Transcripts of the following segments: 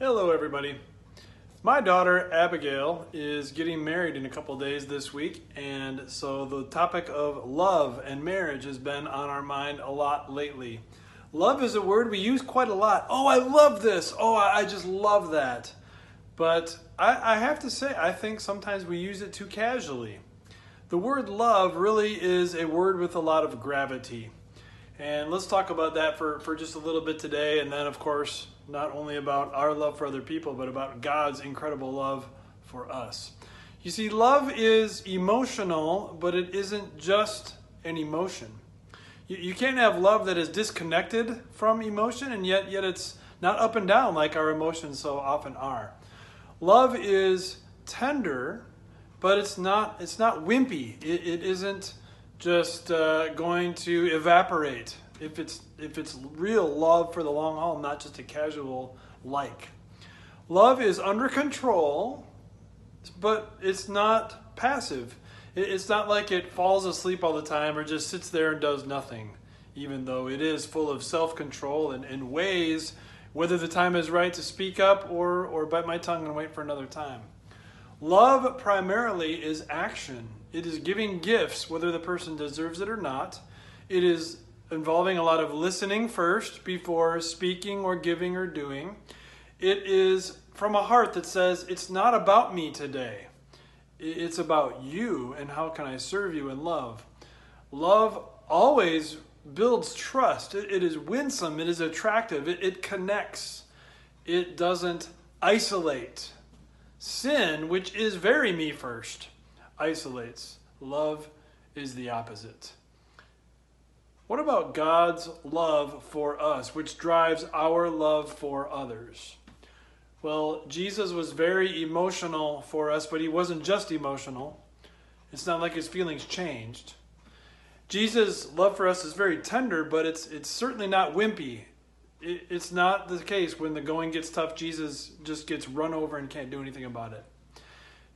Hello, everybody. My daughter Abigail is getting married in a couple days this week, and so the topic of love and marriage has been on our mind a lot lately. Love is a word we use quite a lot. Oh, I love this. Oh, I just love that. But I, I have to say, I think sometimes we use it too casually. The word love really is a word with a lot of gravity. And let's talk about that for, for just a little bit today. And then, of course, not only about our love for other people, but about God's incredible love for us. You see, love is emotional, but it isn't just an emotion. You, you can't have love that is disconnected from emotion, and yet, yet it's not up and down like our emotions so often are. Love is tender, but it's not, it's not wimpy. it, it isn't just uh, going to evaporate if it's if it's real love for the long haul, not just a casual like. Love is under control, but it's not passive. It's not like it falls asleep all the time or just sits there and does nothing, even though it is full of self control and, and weighs whether the time is right to speak up or, or bite my tongue and wait for another time. Love primarily is action. It is giving gifts, whether the person deserves it or not. It is involving a lot of listening first before speaking or giving or doing. It is from a heart that says, It's not about me today. It's about you and how can I serve you in love. Love always builds trust. it is winsome, it is attractive, it, connects, it doesn't isolate. Sin, which is very me first, isolates. Love is the opposite. What about God's love for us, which drives our love for others? Well, Jesus was very emotional for us, but he wasn't just emotional. It's not like his feelings changed. Jesus' love for us is very tender, but it's it's certainly not wimpy it, it's not the case when the going gets tough, Jesus just gets run over and can't do anything about it.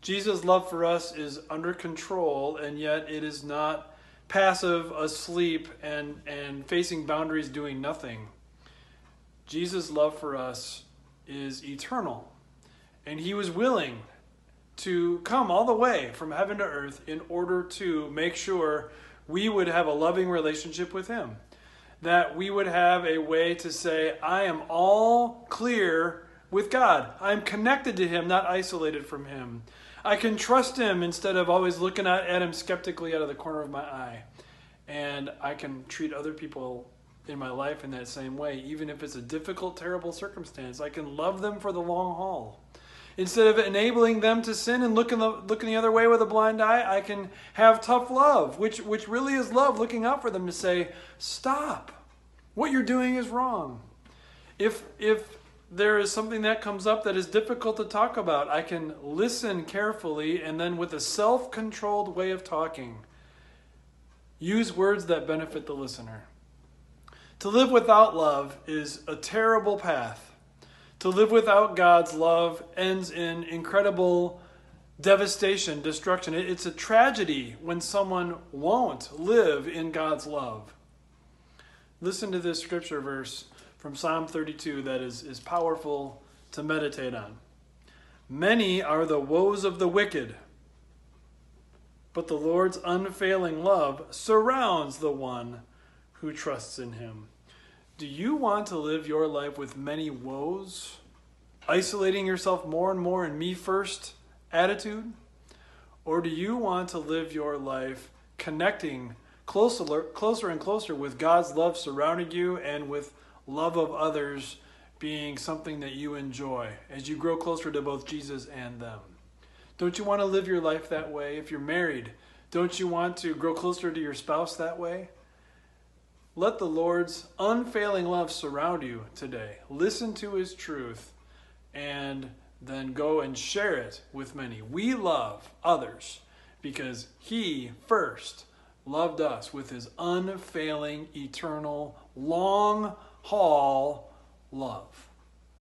Jesus' love for us is under control, and yet it is not passive, asleep, and, and facing boundaries, doing nothing. Jesus' love for us is eternal, and he was willing to come all the way from heaven to earth in order to make sure we would have a loving relationship with him that we would have a way to say, I am all clear with God. I'm connected to Him, not isolated from Him. I can trust Him instead of always looking at, Him skeptically out of the corner of my eye. And I can treat other people in my life in that same way, even if it's a difficult, terrible circumstance. I can love them for the long haul. Instead of enabling them to sin and looking the, looking the other way with a blind eye, I can have tough love, which, which really is love, looking out for them to say, Stop. What you're doing is wrong. If, if there is something that comes up that is difficult to talk about, I can listen carefully and then, with a self controlled way of talking, use words that benefit the listener. To live without love is a terrible path to live without God's love ends in incredible devastation, destruction. It's a tragedy when someone won't live in God's love. Listen to this scripture verse from Psalm 32 that is, is powerful to meditate on. Many are the woes of the wicked, but the Lord's unfailing love surrounds the one who trusts in him. Do you want to live your life with many woes? Isolating yourself more and more in me first attitude? Or do you want to live your life connecting closer, closer and closer with God's love surrounding you and with love of others being something that you enjoy as you grow closer to both Jesus and them? Don't you want to live your life that way? If you're married, don't you want to grow closer to your spouse that way? Let the Lord's unfailing love surround you today. Listen to his truth and then go and share it with many. We love others because he first loved us with his unfailing, eternal, long haul love.